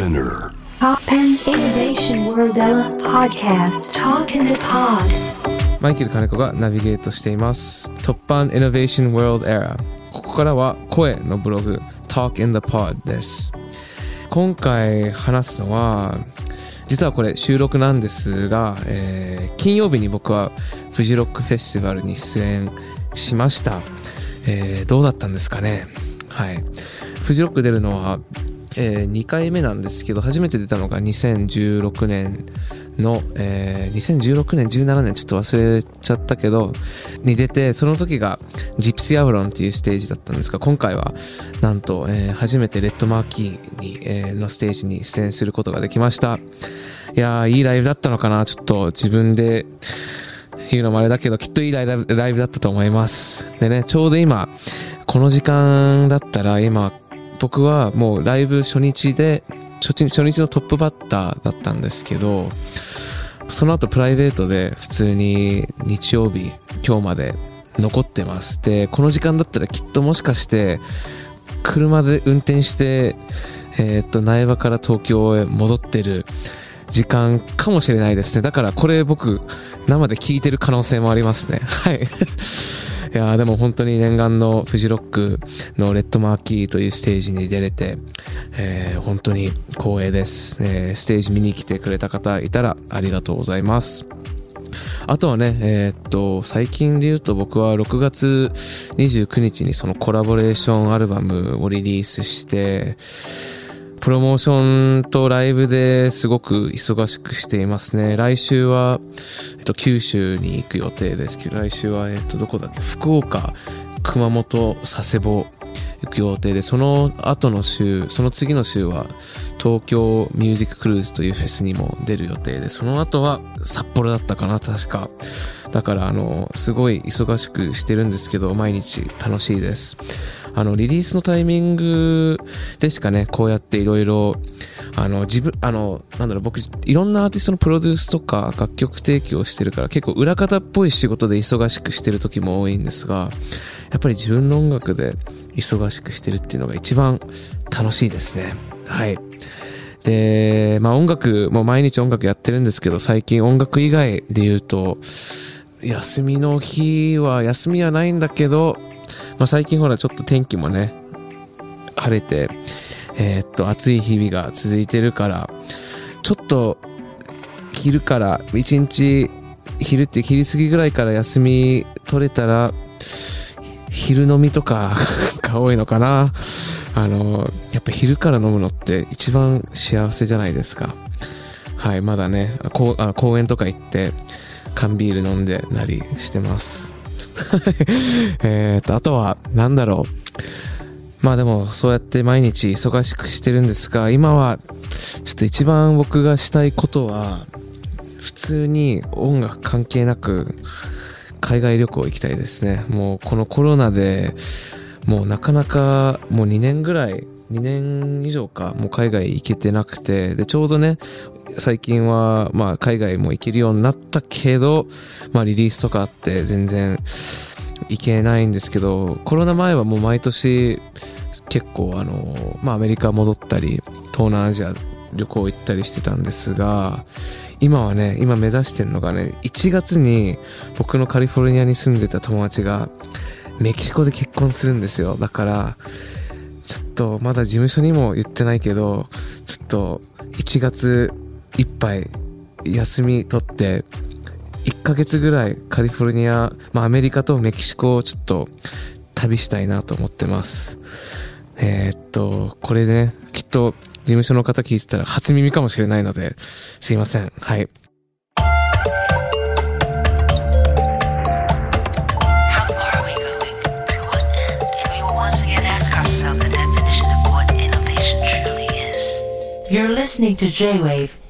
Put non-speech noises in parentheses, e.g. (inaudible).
Spinner. Pop and Innovation World Podcast Talk in the Pod マイケル金子がナビゲートしています。突破 Innovation World Era。ここからは声のブログ Talk in the Pod です。今回話すのは、実はこれ収録なんですが、えー金曜日に僕はフジロックフェスティバルに出演しました。えーどうだったんですかねはい。フジロック出るのは、え2回目なんですけど、初めて出たのが2016年の、えー2016年、17年ちょっと忘れちゃったけど、に出て、その時がジプシーアブロンっていうステージだったんですが、今回はなんと、えー初めてレッドマーキーに、えーのステージに出演することができました。いやー、いいライブだったのかなちょっと自分で言うのもあれだけど、きっといいライライブだったと思います。でね、ちょうど今、この時間だったら今、僕はもうライブ初日で、初日のトップバッターだったんですけど、その後プライベートで普通に日曜日、今日まで残ってます。で、この時間だったらきっともしかして、車で運転して、えーっと、苗場から東京へ戻ってる時間かもしれないですね。だからこれ僕、生で聞いてる可能性もありますね。はい。いやでも本当に念願のフジロックのレッドマーキーというステージに出れて、えー本当に光栄です、えーステージ見に来てくれた方いたらありがとうございます。あとはね、えーっと、最近で言うと僕は6月29日にそのコラボレーションアルバムをリリースして、プロモーションとライブですごく忙しくしていますね。来週は、えっと、九州に行く予定ですけど、来週は、えっと、どこだっけ？福岡、熊本、佐世保行く予定で、その後の週、その次の週は、東京ミュージッククルーズというフェスにも出る予定で、その後は札幌だったかな、確か。だから、あの、すごい忙しくしてるんですけど、毎日楽しいです。あの、リリースのタイミングでしかね、こうやっていろいろ、あの、自分、あの、なんだろう、僕、いろんなアーティストのプロデュースとか楽曲提供してるから、結構裏方っぽい仕事で忙しくしてる時も多いんですが、やっぱり自分の音楽で忙しくしてるっていうのが一番楽しいですね。はい。で、まあ音楽、もう毎日音楽やってるんですけど、最近音楽以外で言うと、休みの日は、休みはないんだけど、まあ最近ほらちょっと天気もね、晴れて、えーっと、暑い日々が続いてるから、ちょっと、昼から、一日、昼って昼過ぎぐらいから休み取れたら、昼飲みとか (laughs) が多いのかな。あの、やっぱ昼から飲むのって一番幸せじゃないですか。はい、まだね、こうあ公園とか行って、缶ビール飲んでなりしてます。(laughs) えーと、あとは、なんだろう。まあでも、そうやって毎日忙しくしてるんですが、今は、ちょっと一番僕がしたいことは、普通に音楽関係なく、海外旅行行きたいですね。もうこのコロナで、もうなかなか、もう2年ぐらい、2年以上か、もう海外行けてなくて、で、ちょうどね、最近は、まあ海外も行けるようになったけど、まあリリースとかあって全然行けないんですけど、コロナ前はもう毎年結構あの、まあアメリカ戻ったり、東南アジア旅行行ったりしてたんですが、今はね、今目指してるのがね、1月に僕のカリフォルニアに住んでた友達がメキシコで結婚するんですよ。だから、ちょっとまだ事務所にも言ってないけど、ちょっと1月いっぱい休み取って1か月ぐらいカリフォルニア、まあ、アメリカとメキシコをちょっと旅したいなと思ってます。え、っとこれねきっと事務所の方聞いてたら初耳かもしれないのですいません。はい。J-Wave.